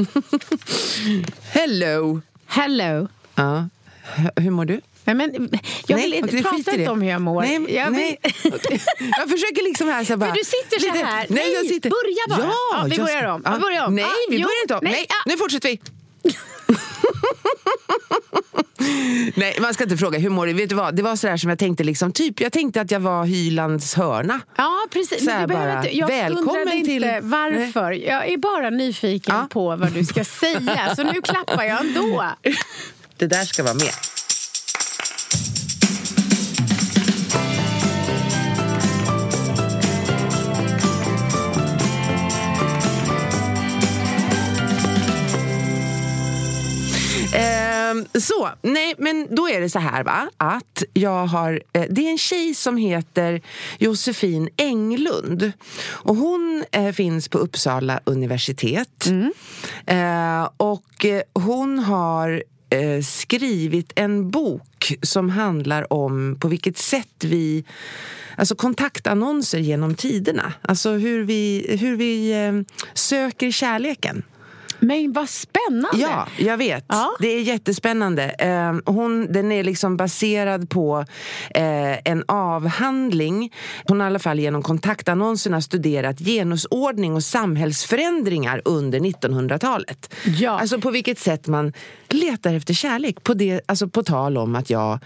Hello! Hello. Ja. Hur mår du? Nej, men, jag vill inte prata inte om hur jag mår. Nej, jag vill, nej. jag försöker liksom här så bara... För du sitter så här. Nej, Nej, jag sitter... börja bara. Ja, Ja, vi börjar om. Vi börjar om. Nej, vi börjar inte om. nej, nu fortsätter vi. Nej, man ska inte fråga hur mår du? Vet du vad? Det var sådär som jag tänkte liksom, typ, jag tänkte att jag var Hylands hörna. Ja, precis. Så här Men bara, inte, jag välkommen inte till- varför. Jag är bara nyfiken Ja. på vad du ska säga. Så nu klappar jag ändå. Det där ska vara med. Så, nej men då är det så här va, att jag har, eh, det är en tjej som heter Josefin Englund och hon eh, finns på Uppsala universitet eh, och hon har skrivit en bok som handlar om på vilket sätt vi Alltså kontaktannonser genom tiderna. Alltså hur vi, hur vi söker kärleken. Men vad spännande. Ja, jag vet. Ja. Det är jättespännande. Eh, hon, den är liksom baserad på eh, en avhandling. Hon har i alla fall genom kontaktannonserna studerat genusordning och samhällsförändringar under 1900-talet. Ja. Alltså på vilket sätt man letar efter kärlek. På, det, alltså på tal om att jag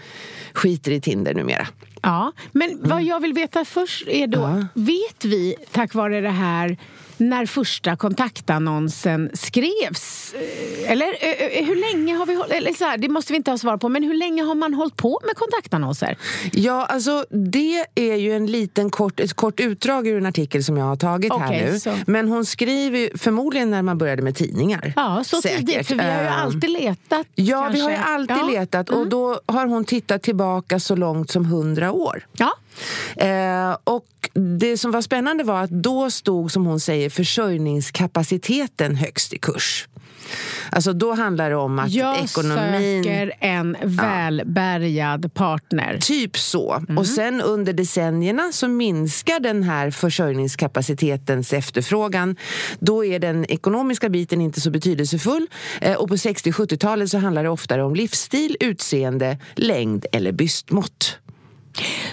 skiter i Tinder numera. Ja, men vad jag vill veta först är då, Ja. vet vi tack vare det här när första kontaktannonsen skrevs? Eh, Eller eh, eh, hur länge har vi hållit, eller så här, det måste vi inte ha svar på, men hur länge har man hållit på med kontaktannonser? Ja, alltså det är ju en liten kort, ett kort utdrag ur en artikel som jag har tagit här Okej, nu. så. Men hon skriver förmodligen när man började med tidningar. Ja, så Säkert. tidigt, för vi har ju Ehm, alltid letat. Ja, kanske. vi har ju alltid Ja. Mm. letat och då har hon tittat tillbaka så långt som hundra år. Ja. Eh, och det som var spännande var att då stod, som hon säger, försörjningskapaciteten högst i kurs. Alltså då handlar det om att Jag ekonomin... söker en välbärgad partner. Typ så. Mm. Och sen under decennierna så minskar den här försörjningskapacitetens efterfrågan. Då är den ekonomiska biten inte så betydelsefull. Eh, och på 60-70-talet så handlar det oftare om livsstil, utseende, längd eller bystmått.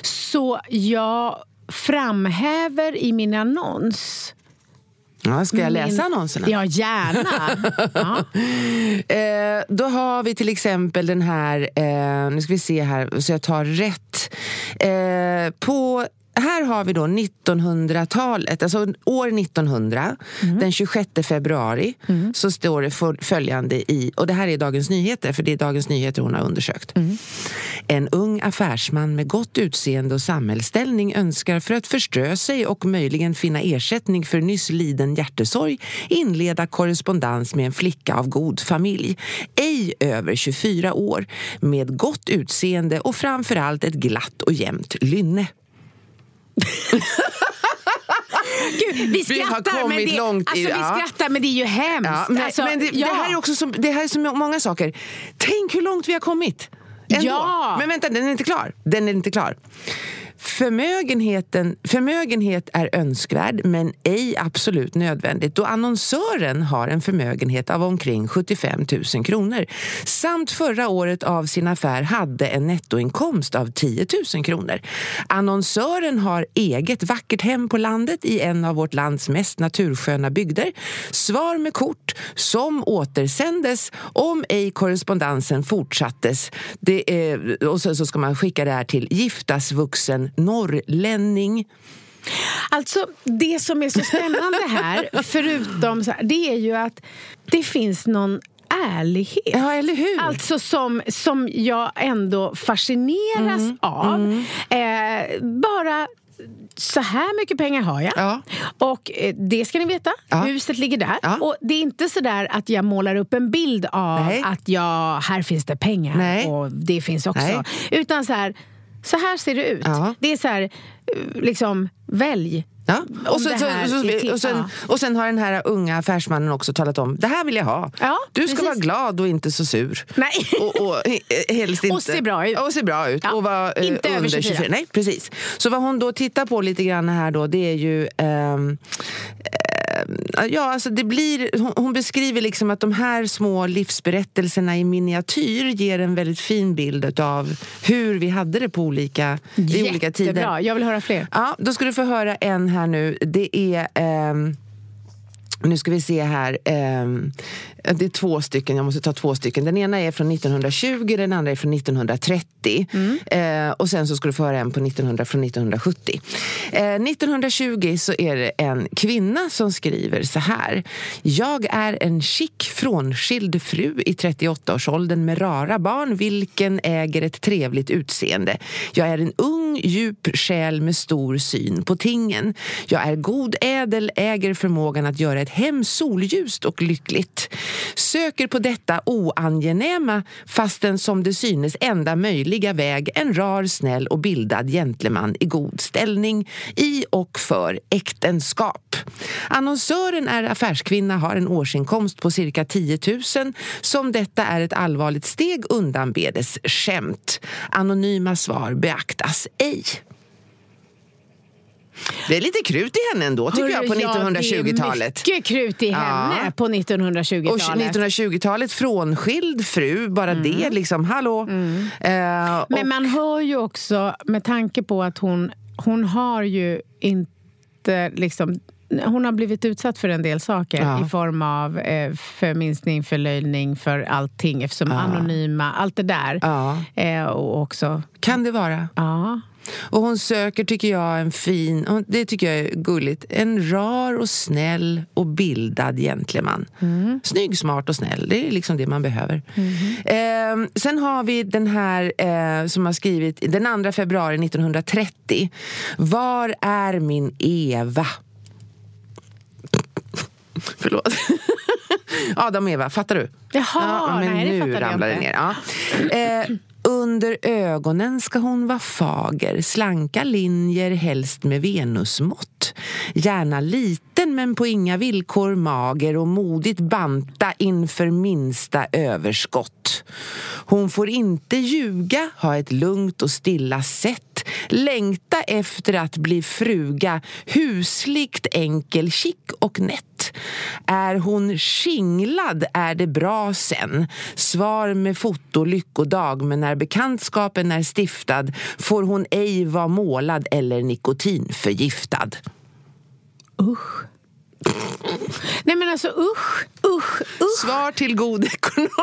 Så jag framhäver i min annons Ja, ska jag läsa min- annonserna? Ja, gärna. ja. Eh, då har vi till exempel den här, eh, nu ska vi se här så jag tar rätt. Eh, på här har vi då 1900-talet, alltså år 1900, den 26 februari, så står det föl- följande i, och det här är Dagens Nyheter, för det är Dagens Nyheter hon har undersökt. En ung affärsman med gott utseende och samhällsställning önskar för att förströ sig och möjligen finna ersättning för nyss liden hjärtesorg inleda korrespondens med en flicka av god familj, ej över 24 år, med gott utseende och framförallt ett glatt och jämnt lynne. Gud, vi Vi har skrattar, men kommit det, långt i- alltså, vi ja. skrattar men det är ju hemskt. Ja, men alltså, men det, ja. det här är också så, det här är så många saker. Tänk hur långt vi har kommit. Ändå. Ja. Men vänta, den är inte klar. Den är inte klar. Förmögenheten, förmögenhet är önskvärd men ej absolut nödvändigt då annonsören har en förmögenhet av omkring 75 000 kronor samt förra året av sin affär hade en nettoinkomst av 10 000 kronor. Annonsören har eget vackert hem på landet i en av vårt lands mest natursköna bygder. Svar med kort som återsändes om ej korrespondensen fortsattes. Det är, och sen så ska man skicka det här till giftasvuxen norrlänning. Alltså, det som är så spännande här, förutom så här, det är ju att det finns någon ärlighet. Ja, eller hur? Alltså som, som jag ändå fascineras Mm, av. Eh, bara så här mycket pengar har jag. Ja. Och eh, det ska ni veta, Ja. huset ligger där. Ja. Och det är inte så där att jag målar upp en bild av Nej. att jag, här finns det pengar Nej. och det finns också. Nej. Utan så här, så här ser det ut. Ja. Det är så här, liksom, välj. Ja. Och, så, så, så, och, sen, och sen har den här unga affärsmannen också talat om det här vill jag ha. Ja, du ska precis. vara glad och inte så sur. Nej. Och, och eh, helst inte. Och se bra ut. Och se bra ut. Ja, Och vara eh, inte över under 24. 24. Nej, precis. Så vad hon då tittar på lite grann här då, det är ju eh, Ja, alltså det blir, hon, beskriver liksom att de här små livsberättelserna i miniatyr ger en väldigt fin bild av hur vi hade det på olika, i olika tider. Jättebra, jag vill höra fler. Ja, då ska du få höra en här nu. Det är... ehm, nu ska vi se här. ehm, det är två stycken, jag måste ta två stycken. Den ena är från 1920, den andra är från 1930. Eh, och sen så ska du få höra en på 1900, från 1970. Eh, 1920 så är det en kvinna som skriver så här. Jag är en chic frånskild fru i 38-årsåldern med rara barn vilken äger ett trevligt utseende. Jag är en ung, djup själ med stor syn på tingen. Jag är god, ädel, äger förmågan att göra ett hem solljust och lyckligt. Söker på detta oangenäma fastän som det synes enda möjliga väg en rar, snäll och bildad gentleman i god ställning i och för äktenskap. Annonsören är affärskvinna, har en årsinkomst på cirka 10 000. Som detta är ett allvarligt steg undanbedes skämt. Anonyma svar beaktas ej. Det är lite krut i henne ändå, tycker jag, på Hörru, ja, 1920-talet. Det är mycket krut i henne Ja. på Och 1920-talet. 1920-talet, frånskild fru, bara det liksom, hallå. Eh, Men och, man hör ju också, med tanke på att hon, hon har ju inte liksom hon har blivit utsatt för en del saker Ja. i form av eh, förminskning, förlöjligning för allting eftersom anonyma, allt det där. Ja. Eh, och också, kan det vara. ja. Och hon söker, tycker jag, en fin, det tycker jag är gulligt, en rar och snäll och bildad gentleman. Snygg, smart och snäll, det är liksom det man behöver. Eh, sen har vi den här eh, som har skrivit den 2 februari 1930. Var är min Eva? Förlåt. Adam och Eva, fattar du? Jaha, men nej, det nu fattade jag ramlar det inte. ner. Ja. Eh, under ögonen ska hon vara fager, slanka linjer, helst med venusmått. Gärna liten men på inga villkor mager och modigt banta inför minsta överskott. Hon får inte ljuga, ha ett lugnt och stilla sätt, längta efter att bli fruga, husligt enkel, chic och nätt. Är hon skinglad är det bra sen. Svar med foto lyckodag, men när bekantskapen är stiftad får hon ej vara målad eller nikotinförgiftad. Usch. Nej men alltså usch, usch, usch. Svar till god ekonomi.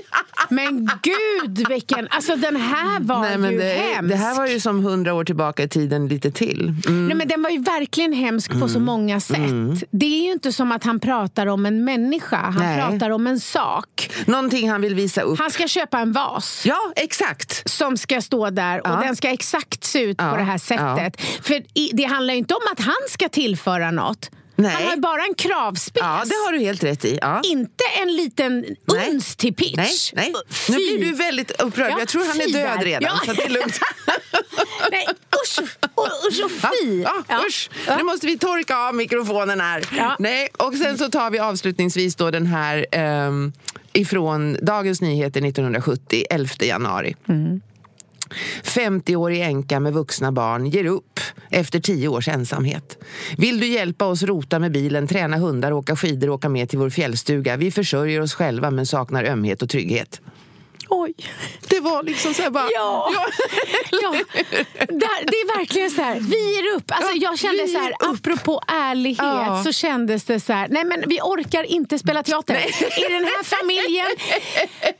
Men gud vilken, alltså den här var Nej, men ju det, hemsk. det här var ju som hundra år tillbaka i tiden lite till. Mm. Nej, men den var ju verkligen hemsk på så många sätt. Det är ju inte som att han pratar om en människa, han Nej. pratar om en sak. Någonting han vill visa upp. Han ska köpa en vas. Ja, exakt. som ska stå där och Ja. den ska exakt se ut Ja, på det här sättet. För i, det handlar ju inte om att han ska tillföra något. Nej. Han har bara en kravspec. Ja, det har du helt rätt i. Ja. Inte en liten Nej. uns till pitch. Nej, nej. Fy. Nu blir du väldigt upprörd. Ja, Jag tror han är död där. redan. Ja. Så det är lugnt. Nej, usch, usch och fy! Ja, ja, usch. Nu måste vi torka av mikrofonen här. Nej, och sen så tar vi avslutningsvis då den här ehm, ifrån Dagens Nyheter 1970, 11 januari. 50-årig änka med vuxna barn ger upp efter tio års ensamhet. Vill du hjälpa oss rota med bilen, träna hundar, åka skidor och åka med till vår fjällstuga? Vi försörjer oss själva men saknar ömhet och trygghet. Oj. Det var liksom så här bara... Ja. ja. Där, det är verkligen så här, vi ger upp. Alltså, jag kände så här, apropå ärlighet Ja. så kändes det så här, nej men vi orkar inte spela teater. I den här familjen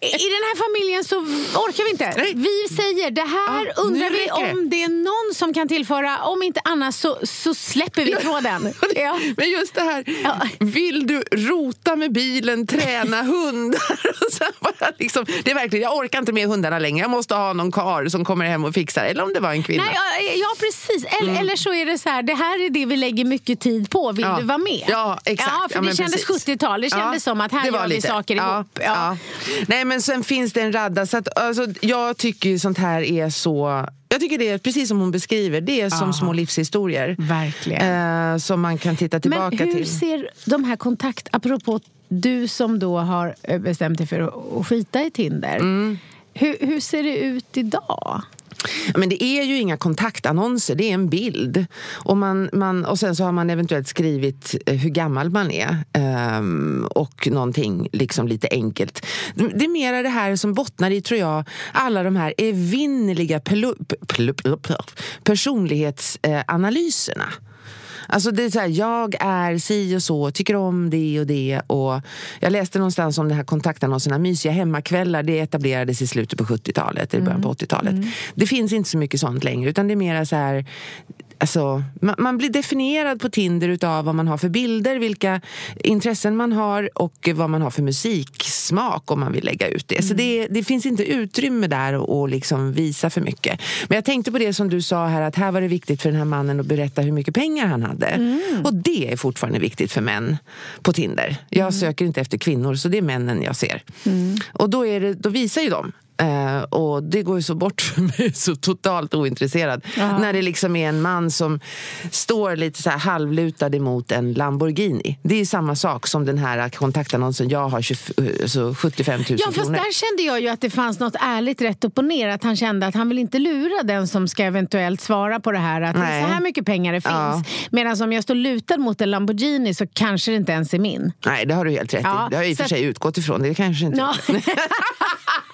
I den här familjen så orkar vi inte. Nej. Vi säger, det här Ja, undrar vi om det är någon som kan tillföra. Om inte annat så, så släpper vi tråden. Ja. Men just det här, Ja. vill du rota med bilen, träna hundar? Och sen bara liksom, det är verkligen, jag orkar inte med hundarna längre. Jag måste ha någon karl som kommer hem och fixar. Eller om det var en kvinna. Nej, ja, ja, precis. Eller, eller så är det så här, det här är det vi lägger mycket tid på. Vill Mm. Ja. du vara med? Ja, exakt. Ja, för det kändes precis. 70-tal. Det kändes som att här gör vi lite. saker ja, ihop. Ja. Nej, men sen finns det en radda. Så att, alltså, jag tycker ju sånt här är så... Jag tycker det är precis som hon beskriver. Det är som små livshistorier. Verkligen. Eh, som man kan titta tillbaka Men hur till. ser de här kontakt... Apropå du som då har eh, bestämt dig för att, skita i Tinder. Mm. Hur, hur ser det ut idag? Men det är ju inga kontaktannonser, det är en bild. Och, man, man, och sen så har man eventuellt skrivit eh, hur gammal man är ehm, och någonting liksom lite enkelt. Det är mera det här som bottnar i, tror jag, alla de här evinnerliga personlighetsanalyserna. Alltså det är så här, jag är si och så, tycker om det och det. Och jag läste någonstans om det här kontaktannonserna, mysiga hemmakvällar, det etablerades i slutet på 70-talet, eller början på 80-talet. Det finns inte så mycket sånt längre, utan det är mera så här Alltså, man, man blir definierad på Tinder utav vad man har för bilder, vilka intressen man har och vad man har för musiksmak om man vill lägga ut det. Så det, det finns inte utrymme där att att liksom visa för mycket. Men jag tänkte på det som du sa här, att här var det viktigt för den här mannen att berätta hur mycket pengar han hade. Och det är fortfarande viktigt för män på Tinder. Jag söker inte efter kvinnor, så det är männen jag ser. Och då, det, då visar ju de Eh, och det går ju så bort för mig, så totalt ointresserad. När det liksom är en man som står lite så här halvlutad emot en Lamborghini. Det är samma sak som den här kontaktannonsen. Jag har 20, eh, så 75 000 Ja, fast kronor. där kände jag ju att det fanns något ärligt rätt upp och ner. Att han kände att han vill inte lura den som ska eventuellt svara på det här. Att Nej. så här mycket pengar det finns. Ja. Medan om jag står lutad mot en Lamborghini så kanske det inte ens är min. Nej, det har du helt rätt Ja, i. Det har jag i och för sig utgått ifrån. Det kanske inte... Ja.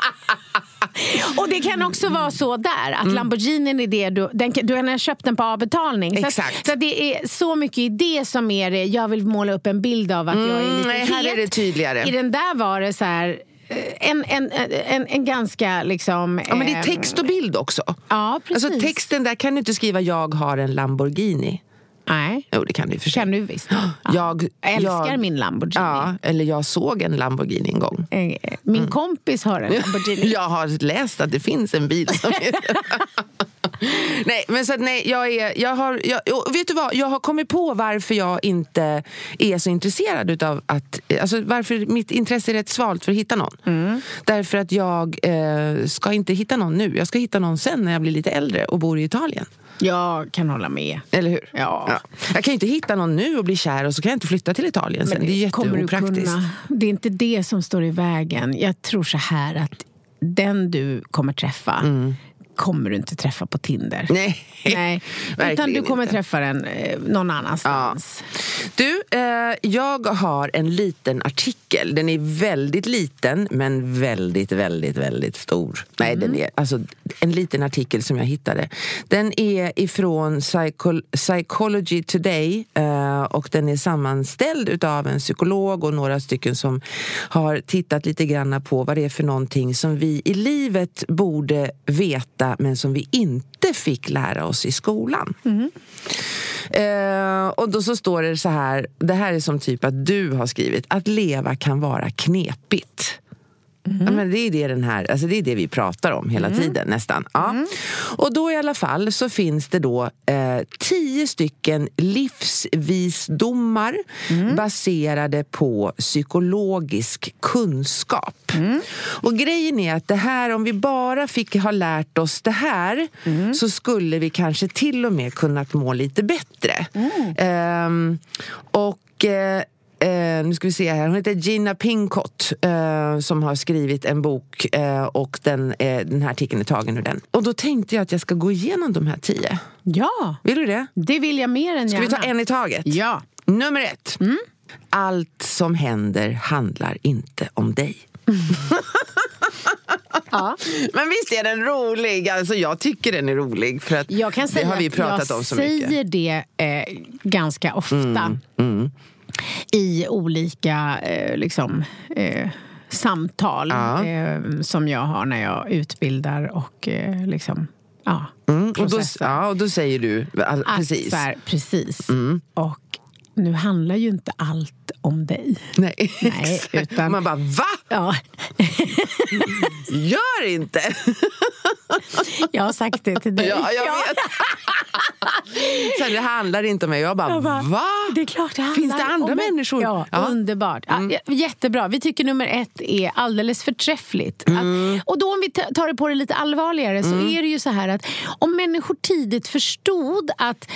Och det kan också vara så där, att Lamborghinin är det du, den, du har köpt den på avbetalning. Så, att, Exakt. så att det är så mycket i det som är det, jag vill måla upp en bild av att jag är lite nej, här het. är det tydligare. I den där var det så här, eh, en, en, en, en ganska liksom... Ja, men det är eh, text och bild också. Ja, precis. Alltså texten där kan du inte skriva jag har en Lamborghini. Nej, Jo, det kan du för sig. kan du visst. Jag, Jag älskar jag, min Lamborghini. Ja, eller jag såg en Lamborghini en gång. Eh, Min kompis har en Lamborghini. Jag har läst att det finns en bil som är... nej, men så att, nej, jag är... Jag har, jag, vet du vad? Jag har kommit på varför jag inte är så intresserad utav att... Alltså varför mitt intresse är rätt svalt för att hitta någon. Därför att jag eh, ska inte hitta någon nu. Jag ska hitta någon sen när jag blir lite äldre och bor i Italien. Jag kan hålla med. Eller hur? Ja. Jag kan ju inte hitta någon nu och bli kär och så kan jag inte flytta till Italien sen. Det är jätteopraktiskt. Det är inte det som står i vägen. Jag tror så här att den du kommer träffa kommer du inte träffa på Tinder. Mm. Nej, Nej. Utan du kommer inte. träffa den eh, någon annanstans. Du, eh, jag har en liten artikel. Den är väldigt liten, men väldigt, väldigt, väldigt stor. Nej, den är alltså en liten artikel som jag hittade. Den är ifrån Psycho- Psychology Today eh, och den är sammanställd utav en psykolog och några stycken som har tittat lite grann på vad det är för någonting som vi i livet borde veta men som vi inte fick lära oss i skolan. Eh, och då så står det så här, det här är som typ att du har skrivit, att leva kan vara knepigt. Ja, men det, är det, den här, alltså det är det vi pratar om hela tiden, nästan. Ja. Och då i alla fall så finns det då eh, tio stycken livsvisdomar baserade på psykologisk kunskap. Och grejen är att det här, om vi bara fick ha lärt oss det här så skulle vi kanske till och med kunnat må lite bättre. Ehm, och eh, Eh, nu ska vi se här. Hon heter Gina Pincott eh, som har skrivit en bok eh, och den, eh, den här artikeln är tagen ur den. Och då tänkte jag att jag ska gå igenom de här tio. Ja, Vill du det? det vill jag mer än Ska gärna. vi ta en i taget? Ja. Nummer ett. Allt som händer handlar inte om dig. Ja. Men visst är den rolig? Alltså jag tycker den är rolig för att Jag det har vi pratat jag om så säger mycket. det eh, ganska ofta Mm, i olika eh, liksom, eh, samtal Ja. eh, som jag har när jag utbildar och eh, liksom, ja, Mm, och, då, ja, och då säger du all, precis. Mm. Här, precis. Och nu handlar ju inte allt om dig. Nej, Nej, utan- Man bara va? Ja, Gör inte! jag har sagt det till dig. Ja, jag vet. Så det handlar inte om mig. Jag bara, Jag bara, va? Det är klart det Finns det andra människor? Ja, Ja. Mm. underbart. Ja, jättebra. Vi tycker nummer ett är alldeles förträffligt. Mm. Att, och då om vi ta- tar det på det lite allvarligare så är det ju så här att om människor tidigt förstod att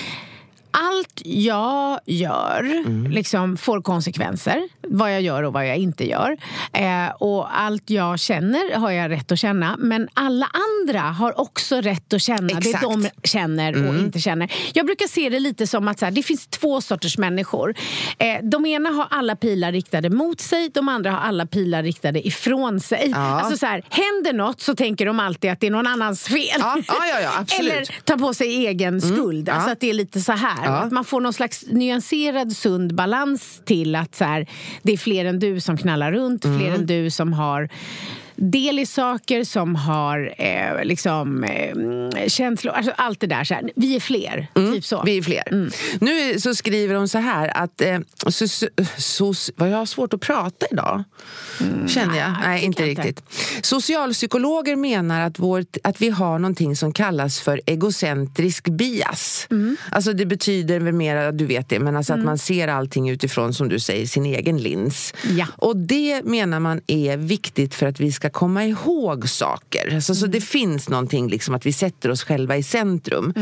allt jag gör Mm. liksom får konsekvenser. Vad jag gör och vad jag inte gör. Eh, och allt jag känner har jag rätt att känna. Men alla andra har också rätt att känna Exakt. Mm. det de känner och inte känner. Jag brukar se det lite som att så här, det finns två sorters människor. Eh, de ena har alla pilar riktade mot sig, de andra har alla pilar riktade ifrån sig. Ja. Alltså så här, händer något så tänker de alltid att det är någon annans fel. Ja, ja. Mm. Eller tar på sig egen skuld. Alltså att det är lite så här. Ja. Att man får någon slags nyanserad, sund balans till att så här, det är fler än du som knallar runt, Mm. fler än du som har del i saker, som har eh, liksom, eh, känslor. Alltså allt det där. Så här. Vi är fler. Typ så. Mm. Vi är fler. Nu så skriver hon så här att... Eh, så, så, vad jag har svårt att prata idag, känner jag. nej, Nej, inte jag inte. riktigt. Socialpsykologer menar att, vår, att vi har någonting som kallas för egocentrisk bias. Mm. Alltså det betyder väl mer, att du vet det, men alltså att man ser allting utifrån, som du säger, sin egen lins. Ja. Och det menar man är viktigt för att vi ska komma ihåg saker. Alltså, Så det finns någonting, liksom, att vi sätter oss själva i centrum.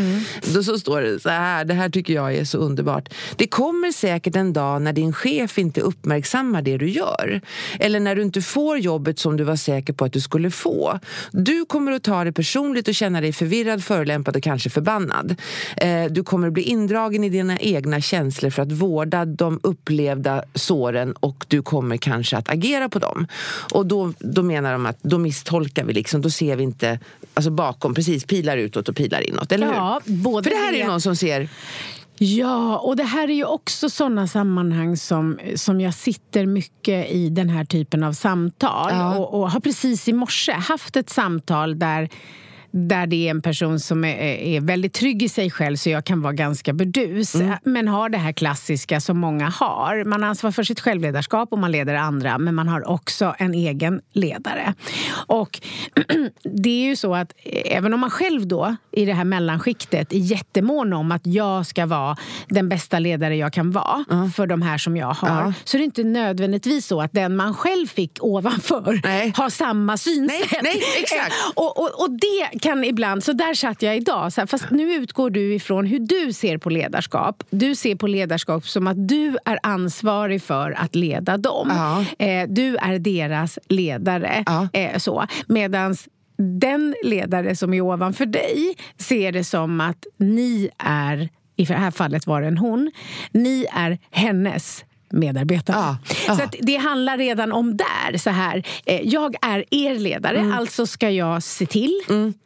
Då så står det så här, det här tycker jag är så underbart. Det kommer säkert en dag när din chef inte uppmärksammar det du gör. Eller när du inte får jobbet som du var säker på att du skulle få. Du kommer att ta det personligt och känna dig förvirrad, förolämpad och kanske förbannad. Eh, du kommer att bli indragen i dina egna känslor för att vårda de upplevda såren och du kommer kanske att agera på dem. Och då, då menar de att då misstolkar vi liksom, då ser vi inte alltså bakom, precis pilar utåt och pilar inåt, eller Ja, hur? både För det här är det- någon som ser Ja, och det här är ju också sådana sammanhang som, som jag sitter mycket i den här typen av samtal. Ja. Och, och har precis i morse haft ett samtal där där det är en person som är, är väldigt trygg i sig själv så jag kan vara ganska burdus. Men har det här klassiska som många har. Man har ansvar för sitt självledarskap och man leder andra men man har också en egen ledare. Och det är ju så att även om man själv då i det här mellanskiktet är jättemån om att jag ska vara den bästa ledare jag kan vara för de här som jag har. Ja. Så det är inte nödvändigtvis så att den man själv fick ovanför Nej. har samma synsätt. Nej, nej, exakt. Och, och, och det kan ibland, så där satt jag idag. Så här, fast nu utgår du ifrån hur du ser på ledarskap. Du ser på ledarskap som att du är ansvarig för att leda dem. Ja. Eh, du är deras ledare. Ja. Eh, så. Medans den ledare som är ovanför dig ser det som att ni är, i det här fallet var det en hon, ni är hennes medarbetare. Ja, ja. Så det handlar redan om där. Så här, eh, jag är er ledare, Mm. alltså ska jag se till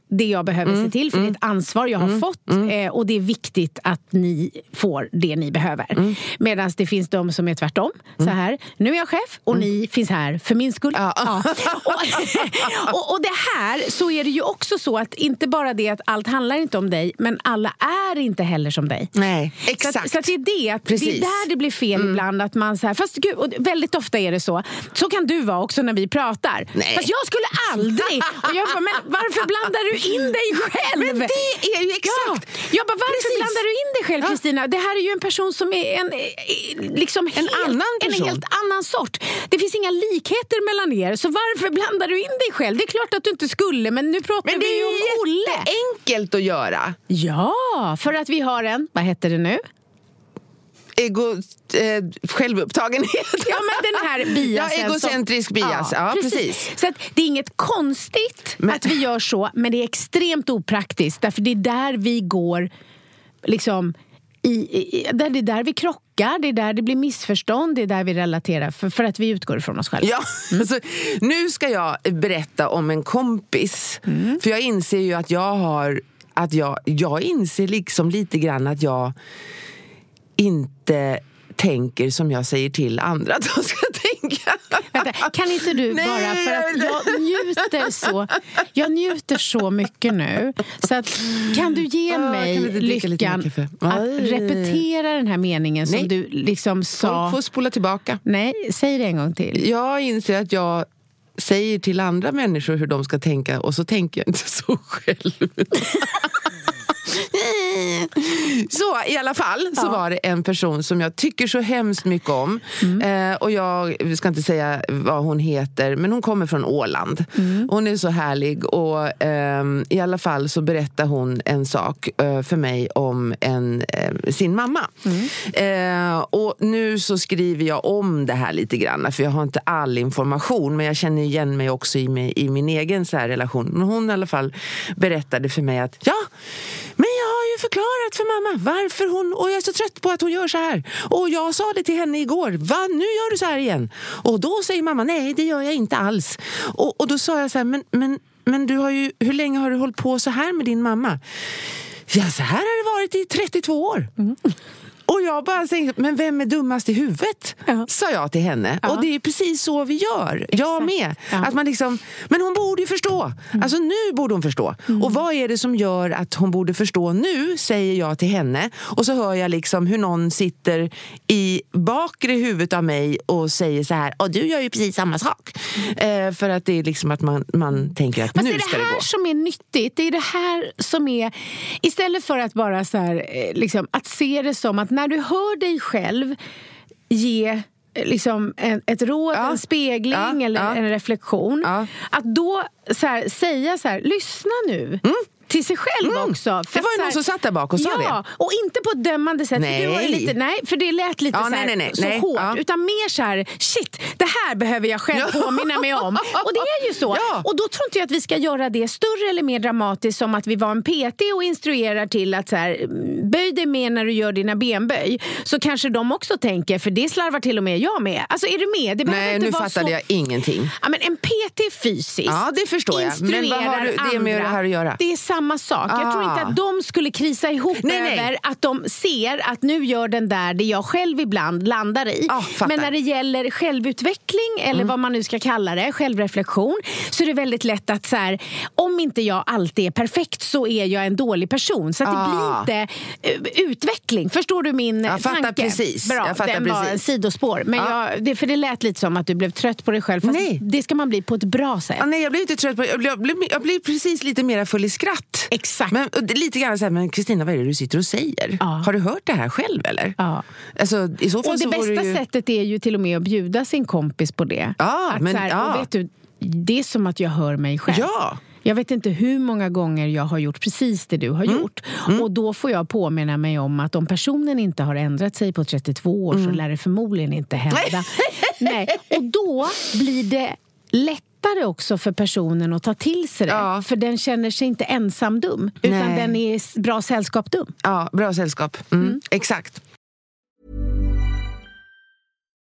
det jag behöver se till, för det är ett ansvar jag Mm. har fått eh, och det är viktigt att ni får det ni behöver. Mm. Medan det finns de som är tvärtom. Så här, nu är jag chef och ni finns här för min skull. Mm. Ja. Och, och, och det här, så är det ju också så att inte bara det att allt handlar inte om dig, men alla är inte heller som dig. Nej, Så, exakt. att, så att det är det, att det Precis. Mm. är där det blir fel ibland. Att man så här, fast gud, och väldigt ofta är det så. Så kan du vara också när vi pratar. Nej. Fast jag skulle aldrig... Och jag bara, men varför blandar du in dig själv? Men det är ju exakt. Ja. Jag bara, varför Precis. blandar du in dig själv Ja. Kristina? Det här är ju en person som är en, eh, liksom En helt, annan en helt annan sort. Det finns inga likheter mellan er, så varför blandar du in dig själv? Det är klart att du inte skulle, men nu pratar Men det vi ju om är Olle. jätteenkelt att göra. Ja, för att vi har en, vad heter det nu? Ego, eh, självupptagenhet. Ja, men den här biasen. Ja, egocentrisk bias. Ja, precis. Så att det är inget konstigt Men- att vi gör så, men det är extremt opraktiskt. Därför det är där vi går, liksom, i, i, där det är där vi krockar, det är där det blir missförstånd, det är där vi relaterar, för, för att vi utgår ifrån oss själva. Ja, alltså, nu ska jag berätta om en kompis. Mm. För jag inser ju att jag har... Att jag, jag inser liksom lite grann att jag inte tänker som jag säger till andra att de ska tänka. Vänta, kan inte du Nej, bara, för att jag- njuter så Jag njuter så mycket nu Så att, kan du ge Ah, mig lyckan att repetera den här meningen som Nej. du liksom sa Folk får spola tillbaka. Nej, säg det en gång till Jag inser att jag säger till andra människor hur de ska tänka och så tänker jag inte så själv. Så i alla fall så var det en person som jag tycker så hemskt mycket om. Eh, och jag ska inte säga vad hon heter, men hon kommer från Åland. Hon är så härlig och ehm, i alla fall så berättar hon en sak eh, för mig om en, eh, sin mamma. Eh, och nu så skriver jag om det här lite grann för jag har inte all information men jag känner igen mig också i, mig, i min egen så här relation. Men hon i alla fall berättade för mig att ja, men jag har ju förklarat för mamma varför hon, och jag är så trött på att hon gör så här. Och jag sa det till henne igår, va nu gör du så här igen? Och då säger mamma, nej det gör jag inte alls. Och, och då sa jag så här, men, men, men du har ju, hur länge har du hållit på så här med din mamma? Ja, så här har det varit i 32 år. Mm. Och jag bara tänkte, men vem är dummast i huvudet? Ja. Sa jag till henne. Och det är precis så vi gör. Jag med. Ja. Mm. Att man liksom, men hon borde ju förstå. Alltså nu borde hon förstå. Och vad är det som gör att hon borde förstå nu, säger jag till henne. Och så hör jag liksom hur någon sitter i bakre huvudet av mig och säger så här, och du gör ju precis samma sak. Eh, för att det är liksom att man, man tänker att Fast nu det är ska det det här gå. som är nyttigt. Det är det här som är... Istället för att bara så här, eh, liksom, att se det som att när du hör dig själv ge eh, liksom en, ett råd, Ja. en spegling Ja, eller ja. en reflektion. Att då så här, säga så här, lyssna nu. Till sig själv också. Mm. Det var ju någon som satt där bak och sa ja, och inte på ett dömande sätt. För, du var Nej. lite, nej, för det lät lite Ja, så, här, nej, nej, nej, så nej. hårt. Ja. Utan mer så här, shit, det här behöver jag själv Ja. påminna mig om. Och det är ju så. Och då tror inte jag att vi ska göra det större eller mer dramatiskt som att vi var en PT och instruerar till att så här, mm, böj dig mer när du gör dina benböj. Så kanske de också tänker, för det slarvar till och med jag med. Alltså är du med? Det Nej, inte nu vara fattade så... jag ingenting. Ja, men en PT fysiskt Ja, det förstår jag. Men vad har du- det med det här att göra? Det är samma sak. Jag tror Ah. inte att de skulle krisa ihop Nej, nej. över att de ser att nu gör den där det jag själv ibland landar i. Ah. Mm. men när det gäller självutveckling eller vad man nu ska kalla det, självreflektion, så är det väldigt lätt att så här, om inte jag alltid är perfekt så är jag en dålig person. Så att det Ah. blir inte eh, utveckling. Förstår du min Jag fattar tanke? precis. Bra, Jag fattar den var precis. en sidospår. Men Ja. jag, det, för det lät lite som att du blev trött på dig själv. Fast Nej. det ska man bli på ett bra sätt. Nej, jag blir inte trött på jag blir, jag, blir, jag blir precis lite mer full i skratt. Exakt. Men, lite grann så här, men Kristina, vad är det du sitter och säger? Ja. Har du hört det här själv eller? Ja. Alltså, i så fall Och det så bästa ju... sättet är ju till och med att bjuda sin kompis på det. Ja, att men- här, ja. vet du, det är som att jag hör mig själv. Ja. Jag vet inte hur många gånger jag har gjort precis det du har Mm. gjort. Och då får jag påminna mig om att om personen inte har ändrat sig på 32 år Mm. så lär det förmodligen inte hända. Nej. Och då blir det lättare också för personen att ta till sig det. Ja. För den känner sig inte ensam dum, utan Nej. den är bra sällskap dum. Ja, bra sällskap. Mm, Exakt.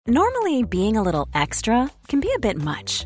Normally, being a little extra can be a bit much,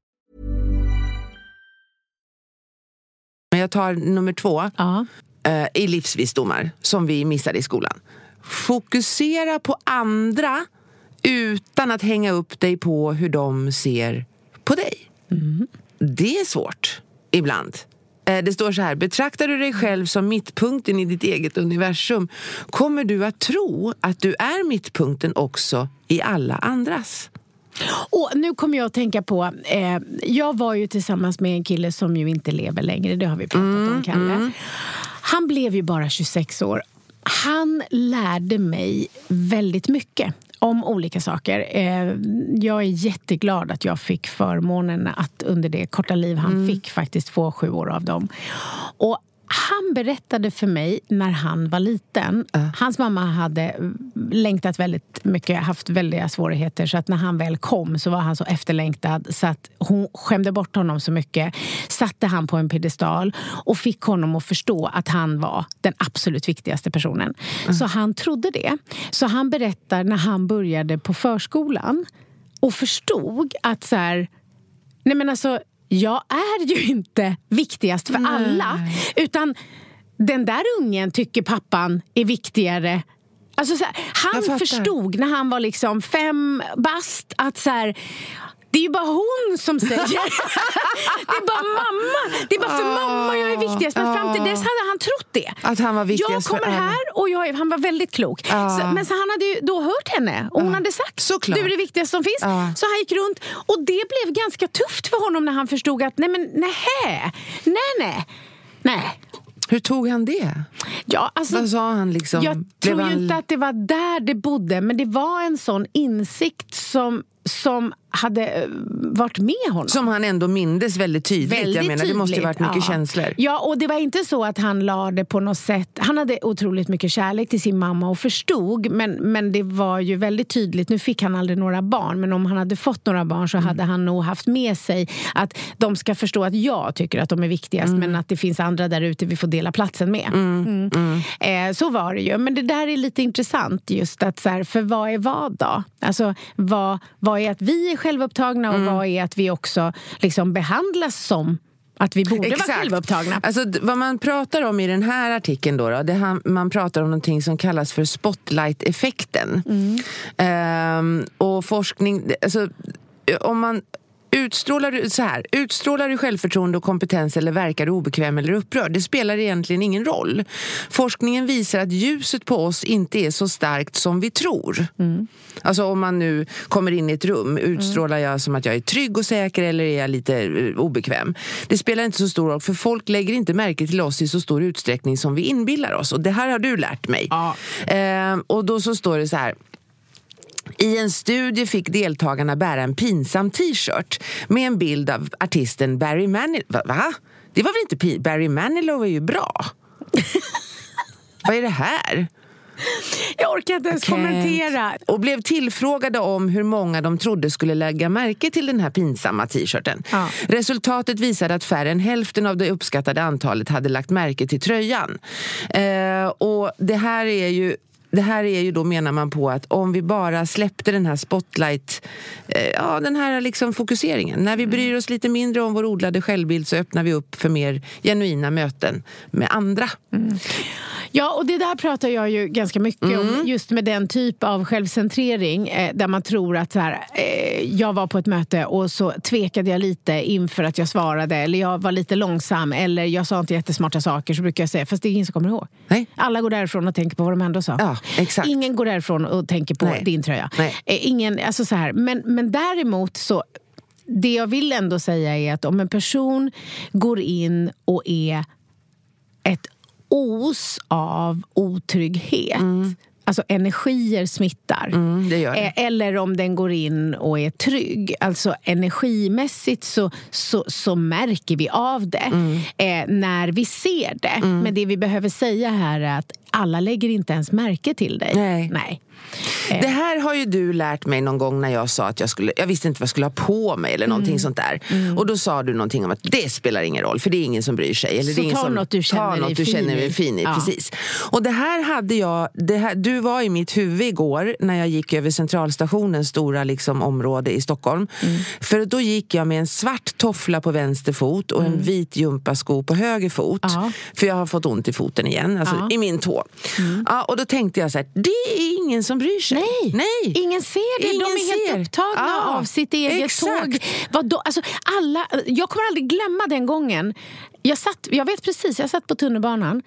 Jag tar nummer två eh, i livsvisdomar som vi missade i skolan. Fokusera på andra utan att hänga upp dig på hur de ser på dig. Det är svårt ibland. Eh, Det står så här, betraktar du dig själv som mittpunkten i ditt eget universum kommer du att tro att du är mittpunkten också i alla andras. Och nu kommer jag att tänka på, eh, jag var ju tillsammans med en kille som ju inte lever längre, det har vi pratat om Kalle. Han blev ju bara 26 år. Han lärde mig väldigt mycket om olika saker. Eh, jag är jätteglad att jag fick förmånen att under det korta liv han fick faktiskt få sju år av dem. Och han berättade för mig när han var liten. Hans mamma hade längtat väldigt mycket, haft väldiga svårigheter. Så att när han väl kom så var han så efterlängtad så att hon skämde bort honom så mycket. Satte han på en piedestal och fick honom att förstå att han var den absolut viktigaste personen. Så han trodde det. Så han berättar när han började på förskolan och förstod att så här, Nej men alltså, jag är ju inte viktigast för alla. Utan den där ungen tycker pappan är viktigare. Alltså så här, han förstod när han var liksom fem bast att så här, det är ju bara hon som säger. det är bara mamma. Det är bara för mamma jag är viktigast. Men fram till dess hade han trott det. Att han var viktigast Jag kommer här och jag han var väldigt klok. Ja. Så, men så han hade ju då hört henne och hon hade sagt Såklart. du är det viktigaste som finns. Så han gick runt och det blev ganska tufft för honom när han förstod att nej men nej, nej, nej, nej. Hur tog han det? Ja, alltså, Vad sa han liksom? jag tror ju han- inte att det var där det bodde, men det var en sån insikt som, som hade eh, varit med honom. Som han ändå mindes väldigt tydligt. Väldigt jag menar, det måste ju tydligt, varit mycket ja. känslor. Ja, och det var inte så att han la det på något sätt... Han hade otroligt mycket kärlek till sin mamma och förstod, men, men det var ju väldigt tydligt. Nu fick han aldrig några barn, men om han hade fått några barn så hade han nog haft med sig att de ska förstå att jag tycker att de är viktigast, men att det finns andra där ute vi får dela platsen med. Mm. Eh, så var det ju. Men det där är lite intressant, just att så här, för vad är vad då? Alltså, vad, vad är att vi är självupptagna och vad är att vi också liksom behandlas som att vi borde vara självupptagna. Alltså, vad man pratar om i den här artikeln då, då det han, man pratar om någonting som kallas för spotlight-effekten. Mm. Ehm, och forskning, alltså, om man Utstrålar du, så här, utstrålar du självförtroende och kompetens eller verkar du obekväm eller upprörd? Det spelar egentligen ingen roll. Forskningen visar att ljuset på oss inte är så starkt som vi tror. Mm. Alltså om man nu kommer in i ett rum, utstrålar jag som att jag är trygg och säker eller är jag lite eh, obekväm? Det spelar inte så stor roll, för folk lägger inte märke till oss i så stor utsträckning som vi inbillar oss. Och det här har du lärt mig. Ja. Eh, och då så står det så här. I en studie fick deltagarna bära en pinsam t-shirt med en bild av artisten Barry Manilow. Va? Va? Det var väl inte pi- Barry Manilow är ju bra? Vad är det här? Jag orkar inte ens kommentera. Och blev tillfrågade om hur många de trodde skulle lägga märke till den här pinsamma t-shirten. Ja. Resultatet visade att färre än hälften av det uppskattade antalet hade lagt märke till tröjan. Eh, och det här är ju det här är ju då menar man på att om vi bara släppte den här spotlight, eh, ja den här liksom fokuseringen. När vi bryr oss lite mindre om vår odlade självbild så öppnar vi upp för mer genuina möten med andra. Ja, och det där pratar jag ju ganska mycket Mm. om. Just med den typ av självcentrering eh, där man tror att så här, eh, jag var på ett möte och så tvekade jag lite inför att jag svarade eller jag var lite långsam eller jag sa inte jättesmarta saker så brukar jag säga, fast det är ingen som kommer ihåg. Nej. Alla går därifrån och tänker på vad de ändå sa. Ja, exakt. Ingen går därifrån och tänker på Nej. din tröja. Nej. Eh, Ingen, alltså så här. Men, men däremot så det jag vill ändå säga är att om en person går in och är ett os av otrygghet Alltså energier smittar. Mm, det det. Eh, Eller om den går in och är trygg. Alltså energimässigt så, så, så märker vi av det Mm. eh, när vi ser det. Men det vi behöver säga här är att alla lägger inte ens märke till dig. Nej. Nej. Det här har ju du lärt mig någon gång när jag sa att jag skulle, jag visste inte vad jag skulle ha på mig eller någonting Mm. sånt där. Och då sa du någonting om att det spelar ingen roll för det är ingen som bryr sig. Eller Så det är ingen ta som, något du känner något du känner dig fin i. Ja. Precis. Och det här hade jag, det här, du var i mitt huvud igår när jag gick över Centralstationens stora liksom, område i Stockholm. Mm. För då gick jag med en svart toffla på vänster fot och en vit gympasko på höger fot. Mm. Ja. För jag har fått ont i foten igen, alltså Ja. i min tå. Ja, och då tänkte jag så här, det är ingen som bryr sig. Nej. Nej. Ingen ser det. Ingen de är ser. helt upptagna Ja, av sitt eget exakt. tåg. Vadå? Alltså, alla, jag kommer aldrig glömma den gången. Jag, satt, jag vet precis, jag satt på tunnelbanan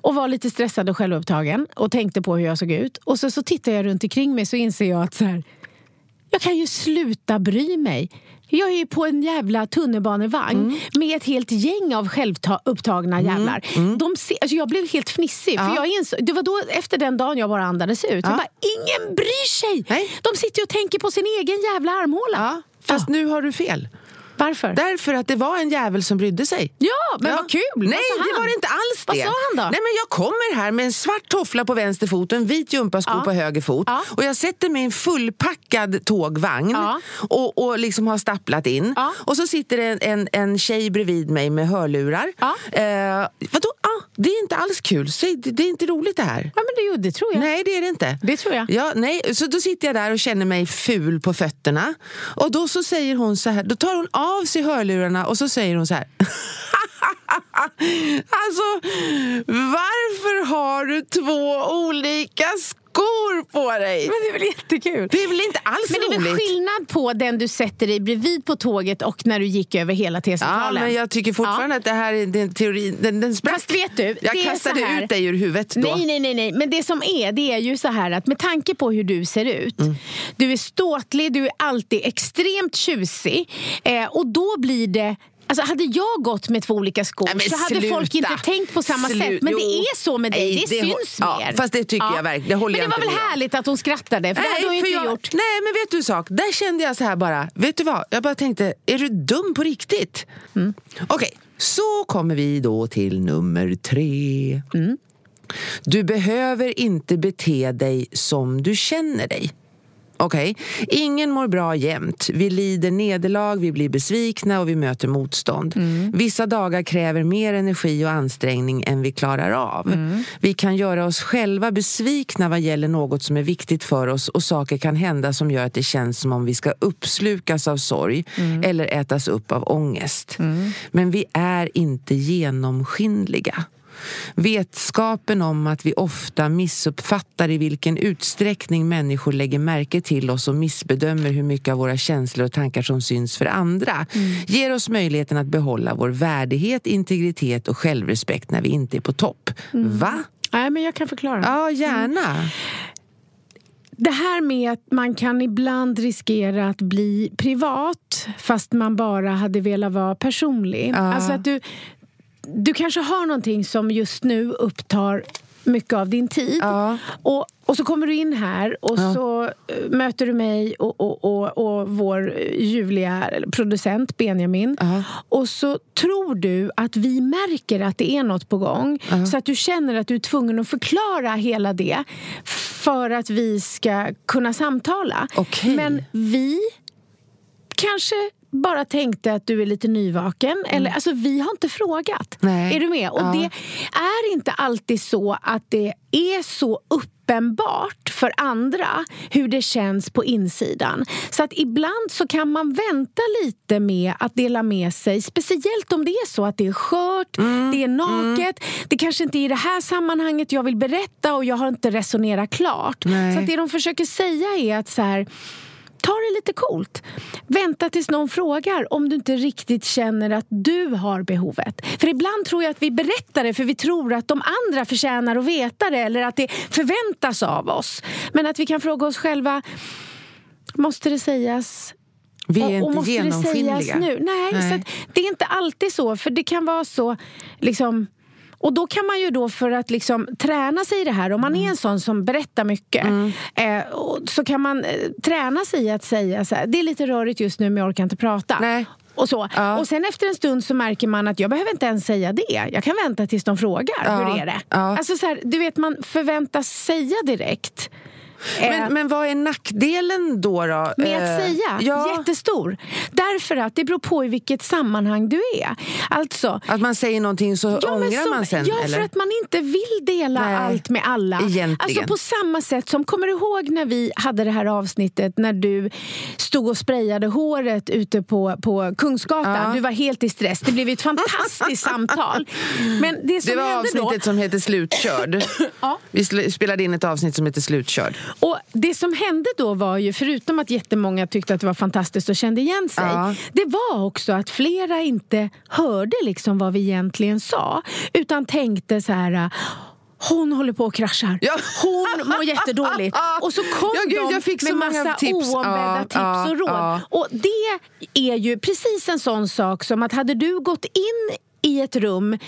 och var lite stressad och självupptagen och tänkte på hur jag såg ut. Och så, så tittar jag runt omkring mig så inser jag att så här, jag kan ju sluta bry mig. Jag är på en jävla tunnelbanevagn Mm. med ett helt gäng av självupptagna jävlar. De ser, alltså jag blev helt fnissig. För Ja. jag insåg, det var då efter den dagen jag bara andades ut. Jag Ja. bara, ingen bryr sig! Nej. De sitter och tänker på sin egen jävla armhåla. Ja, fast nu har du fel. Varför? Därför att det var en jävel som brydde sig. Ja, men vad kul! Vad Nej, sa det var det inte alls Vad det. sa han då? Nej, men jag kommer här med en svart toffla på vänster fot och en vit gympasko Ja. på höger fot. Ja. Och jag sätter mig i en fullpackad tågvagn Ja. och, och liksom har stapplat in. Ja. Och så sitter det en, en, en tjej bredvid mig med hörlurar. Ja. Eh, vadå? Ah, det är inte alls kul. Så det, det är inte roligt det här. Ja, men det, det tror jag. Nej, det är det inte. Det tror jag. Ja, nej. Så då sitter jag där och känner mig ful på fötterna. Och då så säger hon så här, då tar hon av sig hörlurarna och så säger hon så här. alltså, varför har du två olika skor på dig? Men det är väl jättekul? Det är väl inte alls Men det är väl roligt? skillnad på den du sätter dig bredvid på tåget och när du gick över hela Ja, T-centralen? men jag tycker fortfarande att det här är den teorin, den, den sprack. Fast vet du, jag kastade här- ut dig ur huvudet då. Nej, nej, nej, nej. Men det som är, det är ju så här att med tanke på hur du ser ut. Mm. Du är ståtlig, du är alltid extremt tjusig. Eh, och då blir det Alltså hade jag gått med två olika skor Nej, så hade sluta. folk inte tänkt på samma Slut. sätt. Men det är så med dig, Nej, det, det syns ja, mer. fast det tycker jag verkligen- det håller men det var väl med härligt att hon skrattade, för det hade hon inte jag, gjort. Nej, men vet du en sak? Där kände jag så här bara, vet du vad? Jag bara tänkte, är du dum på riktigt? Mm. Okej, så kommer vi då till nummer tre. Mm. Du behöver inte bete dig som du känner dig. Okej, ingen mår bra jämt. Vi lider nederlag, vi blir besvikna och vi möter motstånd. Vissa dagar kräver mer energi och ansträngning än vi klarar av. Vi kan göra oss själva besvikna vad gäller något som är viktigt för oss och saker kan hända som gör att det känns som om vi ska uppslukas av sorg eller ätas upp av ångest. Men vi är inte genomskinliga. Vetskapen om att vi ofta missuppfattar i vilken utsträckning människor lägger märke till oss och missbedömer hur mycket av våra känslor och tankar som syns för andra ger oss möjligheten att behålla vår värdighet, integritet och självrespekt när vi inte är på topp. Va? Nej, men jag kan förklara. Ja, gärna. Det här med att man kan ibland riskera att bli privat fast man bara hade velat vara personlig. Alltså att du, du kanske har någonting som just nu upptar mycket av din tid. Och, och så kommer du in här och så eh, möter du mig och, och, och, och vår ljuvliga producent Benjamin. Och så tror du att vi märker att det är något på gång. Så att du känner att du är tvungen att förklara hela det för att vi ska kunna samtala. Men vi kanske bara tänkte att du är lite nyvaken. Eller, alltså, vi har inte frågat. Nej. Är du med? Och Ja. det är inte alltid så att det är så uppenbart för andra hur det känns på insidan. Så att ibland så kan man vänta lite med att dela med sig. Speciellt om det är så att det är skört, det är naket. Det kanske inte är i det här sammanhanget jag vill berätta och jag har inte resonerat klart. Nej. Så att det de försöker säga är att så här Ta det lite coolt. Vänta tills någon frågar om du inte riktigt känner att du har behovet. För ibland tror jag att vi berättar det för vi tror att de andra förtjänar att veta det eller att det förväntas av oss. Men att vi kan fråga oss själva, måste det sägas Vi är och, och inte genomskinliga. nu? Nej, Nej. Så det är inte alltid så. För det kan vara så... Liksom, och då kan man ju då för att liksom träna sig i det här, om man Mm. är en sån som berättar mycket, eh, och så kan man eh, träna sig i att säga så här, det är lite rörigt just nu men jag orkar inte prata. Och, så. och sen efter en stund så märker man att jag behöver inte ens säga det. Jag kan vänta tills de frågar. Ja, Hur är det? Alltså så här, du vet, man förväntas säga direkt. Eh, Men, men vad är nackdelen då? då? med att Eh, säga. Ja, Jättestor. Därför att det beror på i vilket sammanhang du är. Alltså, att man säger någonting så Ja, ångrar som- man sen? Ja, eller? för att man inte vill dela Nej. allt med alla. Egentligen. Alltså på samma sätt som, kommer du ihåg när vi hade det här avsnittet när du stod och sprayade håret ute på, på Kungsgatan? Ja. Du var helt i stress. Det blev ett fantastiskt samtal. Men det som det var hände då... avsnittet som heter Slutkörd. Vi sl- spelade in ett avsnitt som heter Slutkörd. Och det som hände då var ju, förutom att jättemånga tyckte att det var fantastiskt och kände igen sig, Ja. det var också att flera inte hörde liksom vad vi egentligen sa, utan tänkte så här hon håller på och kraschar. Hon mår jättedåligt. Och så kom Ja, gud, de jag fick så med många massa tips. oombedda Ja, tips ja, och råd. ja. Och det är ju precis en sån sak som att hade du gått in i ett rum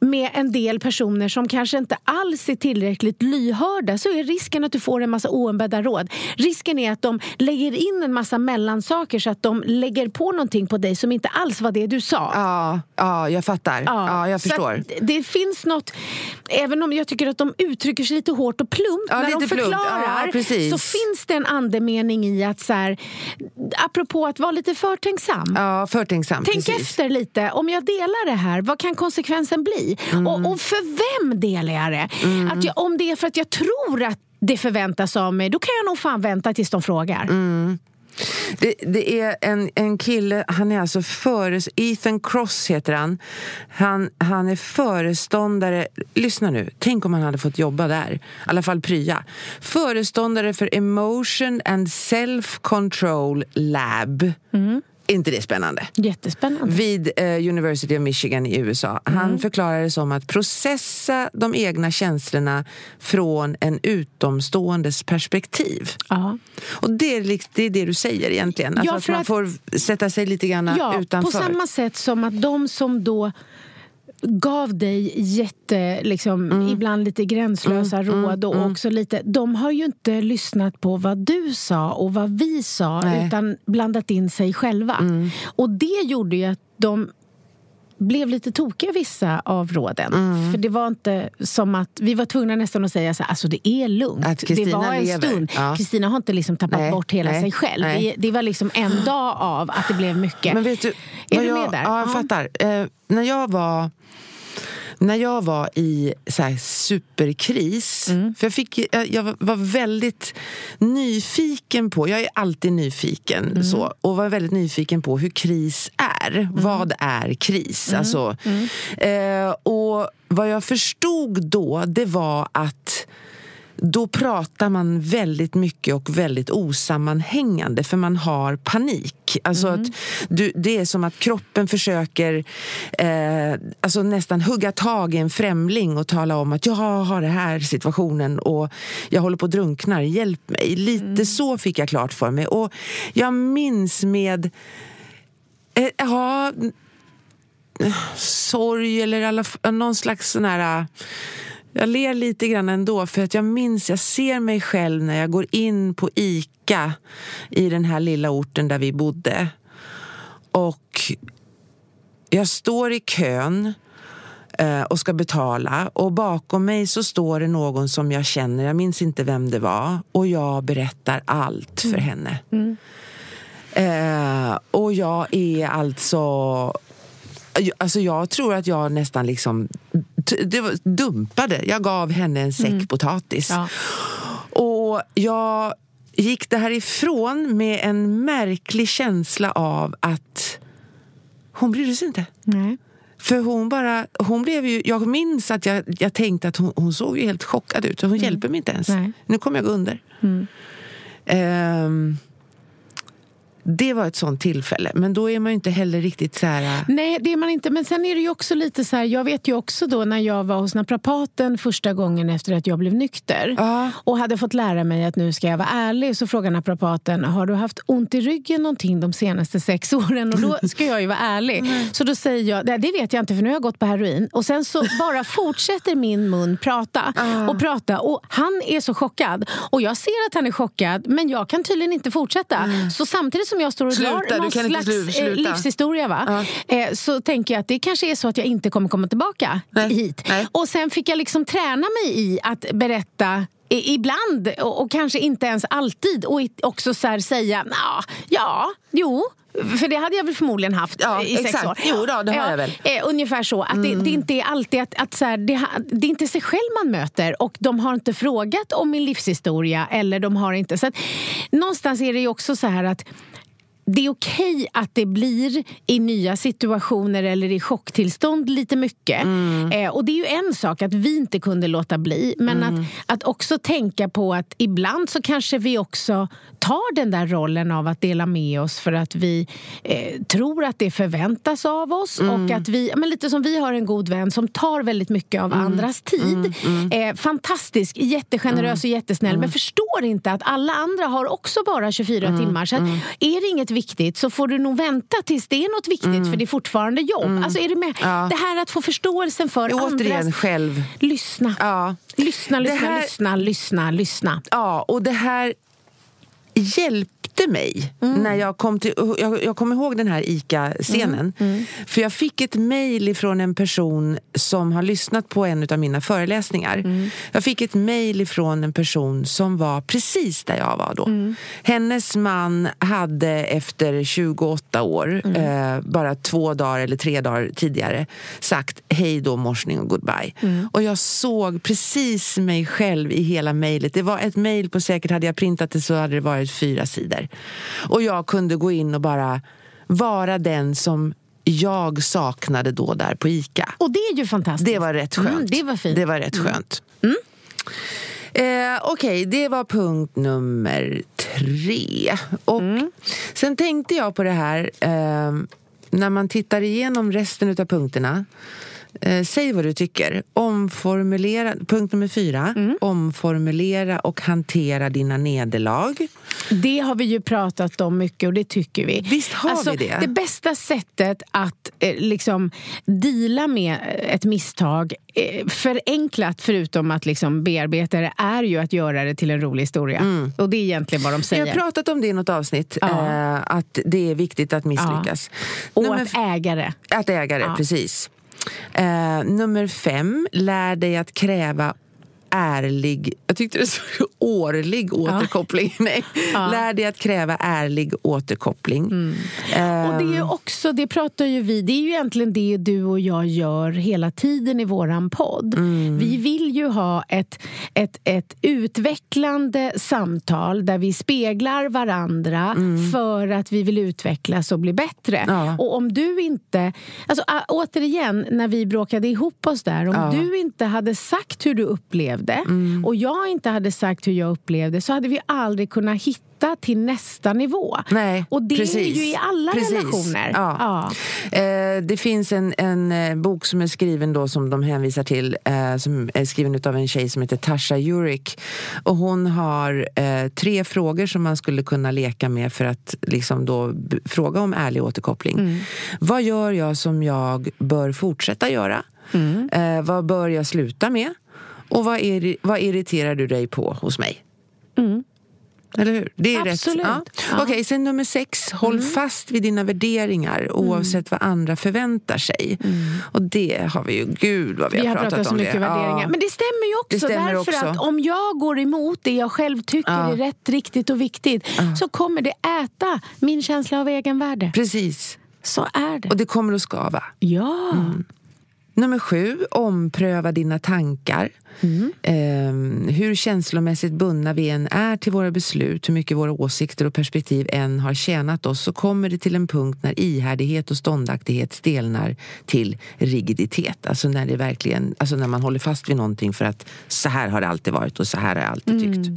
med en del personer som kanske inte alls är tillräckligt lyhörda så är risken att du får en massa oombedda råd. Risken är att de lägger in en massa mellansaker så att de lägger på någonting på dig som inte alls var det du sa. Ja, ja jag fattar. Ja, jag så förstår. det finns något, även om jag tycker att de uttrycker sig lite hårt och plumpt Ja, när de förklarar Ja, så finns det en andemening i att så här, apropå att vara lite förtänksam. Ja, förtänksam. Tänk precis. efter lite. Om jag delar det här, vad kan konsekvensen bli? Mm. Och, och för vem delar jag det? Att jag, om det är för att jag tror att det förväntas av mig, då kan jag nog fan vänta tills de frågar. Mm. Det, det är en, en kille, han är alltså föres, Ethan Cross heter han. han. Han är föreståndare, lyssna nu, tänk om han hade fått jobba där, i alla fall prya. Föreståndare för Emotion and Self Control Lab. Är inte det spännande? Jättespännande. Vid eh, University of Michigan i USA. Han förklarar det som att processa de egna känslorna från en utomståendes perspektiv. Ja. Och det är, det är det du säger egentligen. Alltså Ja, att man att- får sätta sig lite grann Ja, utanför. på samma sätt som att de som då gav dig jätte, liksom, Mm. ibland lite gränslösa råd och också lite, de har ju inte lyssnat på vad du sa och vad vi sa Nej. Mm. utan blandat in sig själva. Och det gjorde ju att de blev lite tokiga vissa av råden. Mm. För det var inte som att, vi var tvungna nästan att säga så här, alltså det är lugnt. Att det var en lever. stund. Ja. Kristina har inte liksom tappat Nej, bort hela nej, sig själv. Det, det var liksom en dag av att det blev mycket. Men vet du, Är du jag, med där? Ja, jag Ja. fattar. Eh, när jag var när jag var i så här superkris, Mm. för jag, fick, jag, jag var väldigt nyfiken på, jag är alltid nyfiken Mm. så, och var väldigt nyfiken på hur kris är. Vad är kris? Mm. Alltså, eh, och vad jag förstod då, det var att då pratar man väldigt mycket och väldigt osammanhängande för man har panik. Alltså att du, det är som att kroppen försöker eh, alltså nästan hugga tag i en främling och tala om att jag har den här situationen och jag håller på att drunkna, hjälp mig. Lite så fick jag klart för mig. Och jag minns med eh, ja, sorg eller alla någon slags sån här... Jag ler lite grann ändå för att jag minns, jag ser mig själv när jag går in på ICA i den här lilla orten där vi bodde. Och jag står i kön eh, och ska betala och bakom mig så står det någon som jag känner, jag minns inte vem det var och jag berättar allt för henne. Eh, och jag är alltså... Alltså jag tror att jag nästan liksom det var, dumpade. Jag gav henne en säck potatis. Ja. Och jag gick därifrån med en märklig känsla av att hon brydde sig inte. Nej. För hon bara, hon blev ju, jag minns att jag, jag tänkte att hon, hon såg ju helt chockad ut. Hon hjälper mig inte ens. Nej. Nu kommer jag gå under. Ehm, det var ett sånt tillfälle. Men då är man ju inte heller riktigt så här... Nej, det är man inte. Men sen är det ju också lite så här, jag vet ju också då när jag var hos naprapaten första gången efter att jag blev nykter Ja. och hade fått lära mig att nu ska jag vara ärlig så frågar naprapaten, har du haft ont i ryggen någonting de senaste sex åren? Och då ska jag ju vara ärlig. Så då säger jag, "Nej, det vet jag inte för nu har jag gått på heroin. Och sen så bara fortsätter min mun prata och prata och han är så chockad. Och jag ser att han är chockad men jag kan tydligen inte fortsätta. Så samtidigt som jag står och Sluta, drar någon slags eh, sluta. livshistoria va? Eh, så tänker jag att det kanske är så att jag inte kommer komma tillbaka Nej. hit. Nej. Och sen fick jag liksom träna mig i att berätta Ibland, och, och kanske inte ens alltid, och också så säga "Nja, ja, jo. För det hade jag väl förmodligen haft Ja, i sex exakt. år. Jo då, det har jag väl. Mm. Eh, ungefär så. Att det, det inte är alltid att, att så här, det, det är inte sig själv man möter och de har inte frågat om min livshistoria. Eller de har inte... Så att, någonstans är det ju också så här att det är okej att det blir i nya situationer eller i chocktillstånd lite mycket. Mm. Eh, och det är ju en sak att vi inte kunde låta bli. Men Mm. att, att också tänka på att ibland så kanske vi också tar den där rollen av att dela med oss för att vi eh, tror att det förväntas av oss. Mm. Och att vi, men lite som vi har en god vän som tar väldigt mycket Mm. av andras tid. Eh, fantastisk, jättegenerös och jättesnäll. Mm. Men förstår inte att alla andra har också bara 24 timmar. Så att är det inget viktigt så får du nog vänta tills det är något viktigt för det är fortfarande jobb. Alltså är du med? Ja. Det här att få förståelsen för Återigen andras... själv. Lyssna. Ja. Lyssna, lyssna, här- lyssna, lyssna, lyssna. Ja, och det här hjälpte mig när jag kom till... Jag, jag kommer ihåg den här ICA-scenen. För jag fick ett mejl ifrån en person som har lyssnat på en av mina föreläsningar. Jag fick ett mejl ifrån en person som var precis där jag var då. Hennes man hade efter 28 år, eh, bara två dagar eller tre dagar tidigare, sagt hej då, morsning och goodbye. Och jag såg precis mig själv i hela mejlet. Det var ett mejl på säkert, hade jag printat det så hade det varit fyra sidor. Och jag kunde gå in och bara vara den som jag saknade då där på ICA. Och det är ju fantastiskt. Det var rätt skönt. Mm, det var fint. Det var rätt skönt. Eh, Okej, det var punkt nummer tre. Och Sen tänkte jag på det här, eh, när man tittar igenom resten av punkterna. Eh, säg vad du tycker. Omformulera, punkt nummer fyra. Omformulera och hantera dina nederlag. Det har vi ju pratat om mycket och det tycker vi. Visst har alltså, vi det? Det bästa sättet att eh, liksom deala med ett misstag, eh, förenklat förutom att liksom bearbeta det, är ju att göra det till en rolig historia. Och det är egentligen vad de Jag säger. har pratat om det i något avsnitt, Ja. eh, att det är viktigt att misslyckas. och Nummer att äga det. Att äga det, Ja. precis. Eh, nummer fem, lär dig att kräva ärlig... Jag tyckte det stod årlig återkoppling. Nej, Ja. lär dig att kräva ärlig återkoppling. Eh, Och det är ju också, det pratar ju vi, det är ju egentligen det du och jag gör hela tiden i våran podd. Mm. Vi vill ju ha ett, ett, ett utvecklande samtal där vi speglar varandra för att vi vill utvecklas och bli bättre. Mm. Ja. Och om du inte, alltså återigen när vi bråkade ihop oss där, om Ja. du inte hade sagt hur du upplevde Mm. och jag inte hade sagt hur jag upplevde så hade vi aldrig kunnat hitta till nästa nivå. Nej, Och det precis. är ju i alla Precis. relationer. Ja. Eh, det finns en, en eh, bok som är skriven då som de hänvisar till eh, som är skriven av en tjej som heter Tasha Yurik. Och hon har eh, tre frågor som man skulle kunna leka med för att liksom då fråga om ärlig återkoppling. Mm. Vad gör jag som jag bör fortsätta göra? Mm. Eh, vad bör jag sluta med? Och vad, är, vad irriterar du dig på hos mig? Eller hur? Det är Mm. Absolut. rätt. Ja. Ja. Mm. Okej, sen nummer sex. Håll fast vid dina värderingar oavsett vad andra förväntar sig. Och det har vi ju, gud vad vi, Vi har pratat, pratat så om mycket det. värderingar. Ja. Men det stämmer ju också. Stämmer därför också. att om jag går emot det jag själv tycker Ja. är rätt, riktigt och viktigt så kommer det äta min känsla av egenvärde. Precis. Så är det. Och det kommer att skava. Ja. Nummer sju, ompröva dina tankar. Mm. Ehm, hur känslomässigt bundna vi än är till våra beslut, hur mycket våra åsikter och perspektiv än har tjänat oss, så kommer det till en punkt när ihärdighet och ståndaktighet stelnar till rigiditet. Alltså när det verkligen, alltså när man håller fast vid någonting för att så här har det alltid varit och så här har jag alltid tyckt.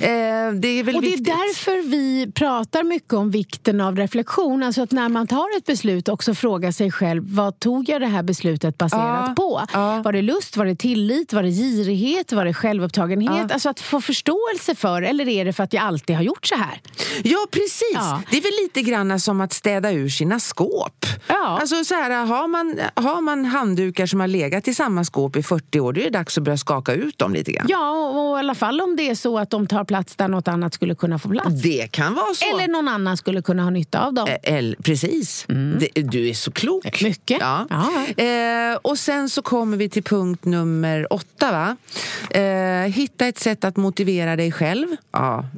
Ehm, det är väl Och det är viktigt. därför vi pratar mycket om vikten av reflektion. Alltså att när man tar ett beslut också fråga sig själv vad tog jag det här beslutet baserat Ja, på? ja. Var det lust? Var det tillit? Var det girighet? Var det självupptagenhet? Ja. Alltså att få förståelse för eller är det för att jag alltid har gjort så här? Ja, precis. Ja. Det är väl lite grann som att städa ur sina skåp. Ja. Alltså, så här, har, man, har man handdukar som har legat i samma skåp i 40 år, då är det dags att börja skaka ut dem lite grann. Ja, och i alla fall om det är så att de tar plats där något annat skulle kunna få plats. Det kan vara så. Eller någon annan skulle kunna ha nytta av dem. El- precis. Det, du är så klok. Mycket. Ja. Ja. Eh, och sen så kommer vi till punkt nummer åtta. Va? Eh, hitta ett sätt att motivera dig själv. Ja,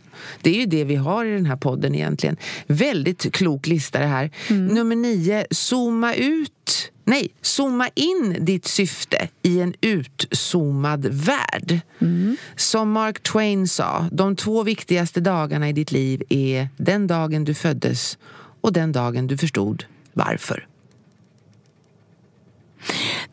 det är ju det vi har i den här podden egentligen. Väldigt klok lista det här. Nummer nio, zooma ut Nej, zooma in ditt syfte i en utzoomad värld. Som Mark Twain sa, de två viktigaste dagarna i ditt liv är den dagen du föddes och den dagen du förstod varför.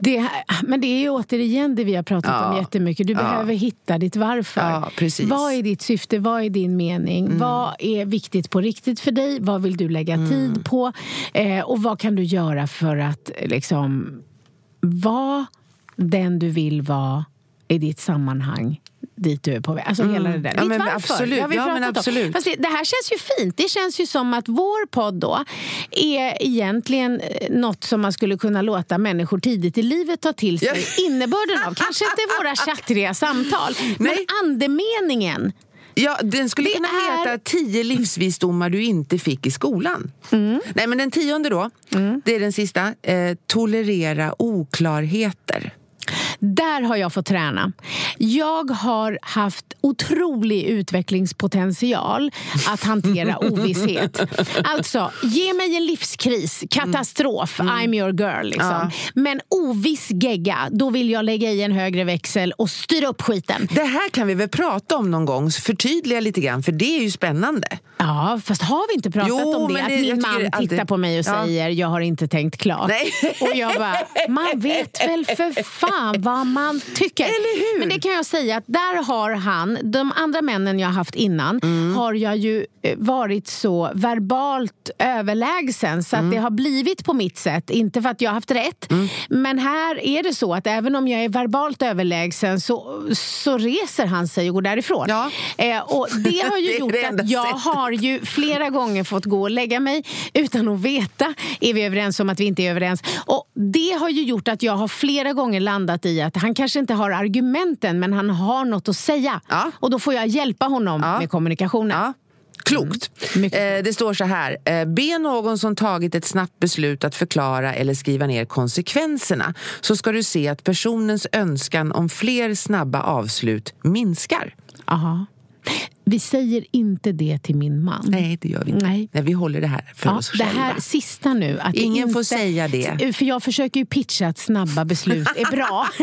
Det, men det är återigen det vi har pratat Ja. om jättemycket. Du Ja. behöver hitta ditt varför. Ja, precis. Mm. Vad är ditt syfte? Vad är din mening? Vad är viktigt på riktigt för dig? Vad vill du lägga Mm. tid på? Eh, och vad kan du göra för att liksom vara den du vill vara i ditt sammanhang dit du är på väg. Alltså hela det där. Mm. Ja, men varför. absolut. Ja, men absolut. Fast det, det här känns ju fint. Det känns ju som att vår podd då är egentligen eh, något som man skulle kunna låta människor tidigt i livet ta till sig innebörden av. Kanske inte våra tjattriga samtal, men Nej. andemeningen. Ja, den skulle Det kunna är- heta tio livsvisdomar du inte fick i skolan. Nej, men den tionde då, det är den sista. Eh, tolerera oklarheter. Där har jag fått träna. Jag har haft otrolig utvecklingspotential att hantera ovisshet. Alltså, ge mig en livskris, katastrof, I'm your girl. Liksom. Men oviss gegga, då vill jag lägga i en högre växel och styra upp skiten. Det här kan vi väl prata om någon gång, förtydliga lite grann, för det är ju spännande. Ja, fast har vi inte pratat Jo, om det? Att det- jag min man alltid- tittar på mig och Ja. säger jag har inte tänkt klart. Nej. Och jag bara, man vet väl för fan vad man tycker. Eller hur? Men det kan jag säga att där har han, de andra männen jag har haft innan, Mm. har jag ju eh, varit så verbalt överlägsen så att Mm. det har blivit på mitt sätt. Inte för att jag har haft rätt. Mm. Men här är det så att även om jag är verbalt överlägsen så, så reser han sig och går därifrån. Ja. Eh, och det har ju Det gjort att jag sättet. har ju flera gånger fått gå och lägga mig utan att veta. Är vi överens om att vi inte är överens? Och det har ju gjort att jag har flera gånger landat i att han kanske inte har argumenten men han har något att säga. Ja. Och då får jag hjälpa honom Ja. med kommunikationen. Ja. Klokt. Eh, det står så här. Eh, be någon som tagit ett snabbt beslut att förklara eller skriva ner konsekvenserna så ska du se att personens önskan om fler snabba avslut minskar. Aha. Vi säger inte det till min man. Nej, det gör vi inte. Nej. Nej vi håller det här för Ja, oss det själva. här sista nu. Att det Ingen inte, får säga det. För jag försöker ju pitcha att snabba beslut är bra.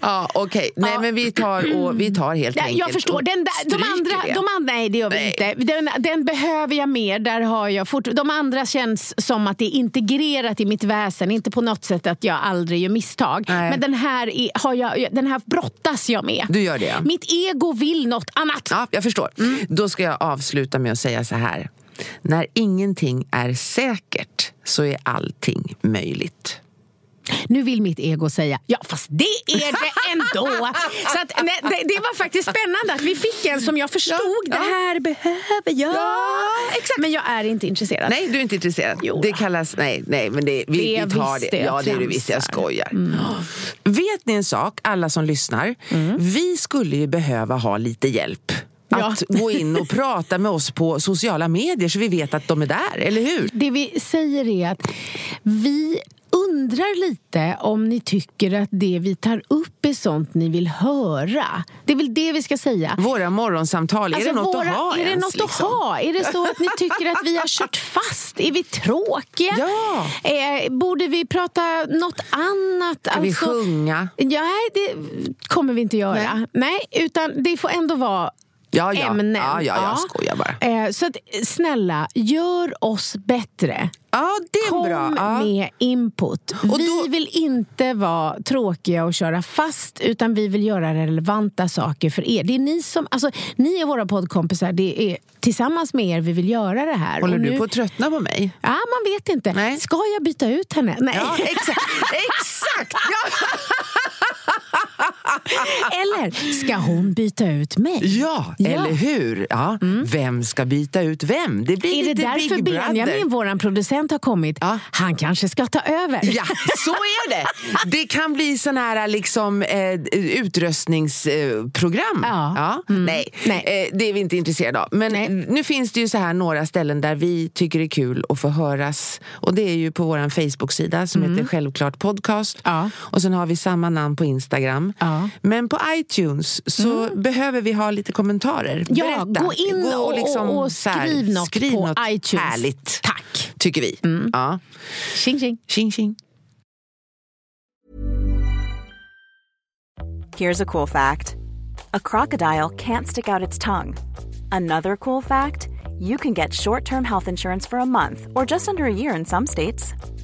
Ja, okej. Nej, men vi tar, och, vi tar helt Nej, enkelt jag förstår. Den där, de, andra, det. de andra, nej det gör vi Nej. inte. Den, den behöver jag mer. Där har jag fort, de andra känns som att det är integrerat i mitt väsen. Inte på något sätt att jag aldrig gör misstag. Nej. Men den här, är, har jag, den här brottas jag med. Du gör det, ja. Mitt ego vill något annat. Ja, jag förstår. Då ska jag avsluta med att säga så här. När ingenting är säkert så är allting möjligt. Nu vill mitt ego säga ja fast det är det ändå. Så att, nej, det, det var faktiskt spännande att vi fick en som jag förstod. Ja, ja. Det här behöver jag. exakt. Men jag är inte intresserad. Nej, du är inte intresserad. Jo. Det kallas... Nej, nej men det, vi, Det vi tar visst det. det, Ja, det är tramsar. visst. Jag skojar. Vet ni en sak, alla som lyssnar? Vi skulle ju behöva ha lite hjälp. Ja. Att gå in och prata med oss på sociala medier så vi vet att de är där, eller hur? Det vi säger är att vi undrar lite om ni tycker att det vi tar upp är sånt ni vill höra. Det är väl det vi ska säga. Våra morgonsamtal, är Alltså, det något våra- att ha Är det ens, något liksom? att ha? Är det så att ni tycker att vi har kört fast? Är vi tråkiga? Ja. Eh, borde vi prata något annat? Ska vi Alltså- sjunga? Ja, nej, det kommer vi inte göra. Nej. utan det får ändå vara Ja, ja. ämnen. Ja, ja, jag skojar bara. Eh, så att, snälla, gör oss bättre. Ja, det är Kom bra. Ja. med input. Och vi då- vill inte vara tråkiga och köra fast utan vi vill göra relevanta saker för er. Det är ni som, alltså, ni är våra poddkompisar. Det är tillsammans med er vi vill göra det här. Håller Och du nu- på att tröttna på mig? Ja, man vet inte. Nej. Ska jag byta ut henne? Nej. Ja, exakt. exakt. Ja. Eller ska hon byta ut mig? Ja, Ja. Mm. eller hur? Ja. Vem ska byta ut vem? Det blir Är det därför Big Brother. Benjamin, vår producent, har kommit? Ja. Han kanske ska ta över. Ja, så är det. Det kan bli sån här liksom, eh, utröstningsprogram. Ja. Mm. Nej, Nej. Eh, det är vi inte intresserade av. Men Nej. nu finns det ju så här några ställen där vi tycker det är kul att få höras. Och det är ju på vår Facebook-sida som heter Självklart Podcast. Mm. Ja. Och sen har vi samma namn på Instagram. Ja. Men på iTunes så behöver vi ha lite kommentarer. Ja, Berätta. gå in och- liksom och här, skriv något skriv på något iTunes. Härligt. Tack. Tycker vi. Ja. Tjing, tjing. Tjing tjing. Here's a cool fact a crocodile can't stick out its tongue. Another cool fact you can get short term health insurance for a month or just under a year in some states.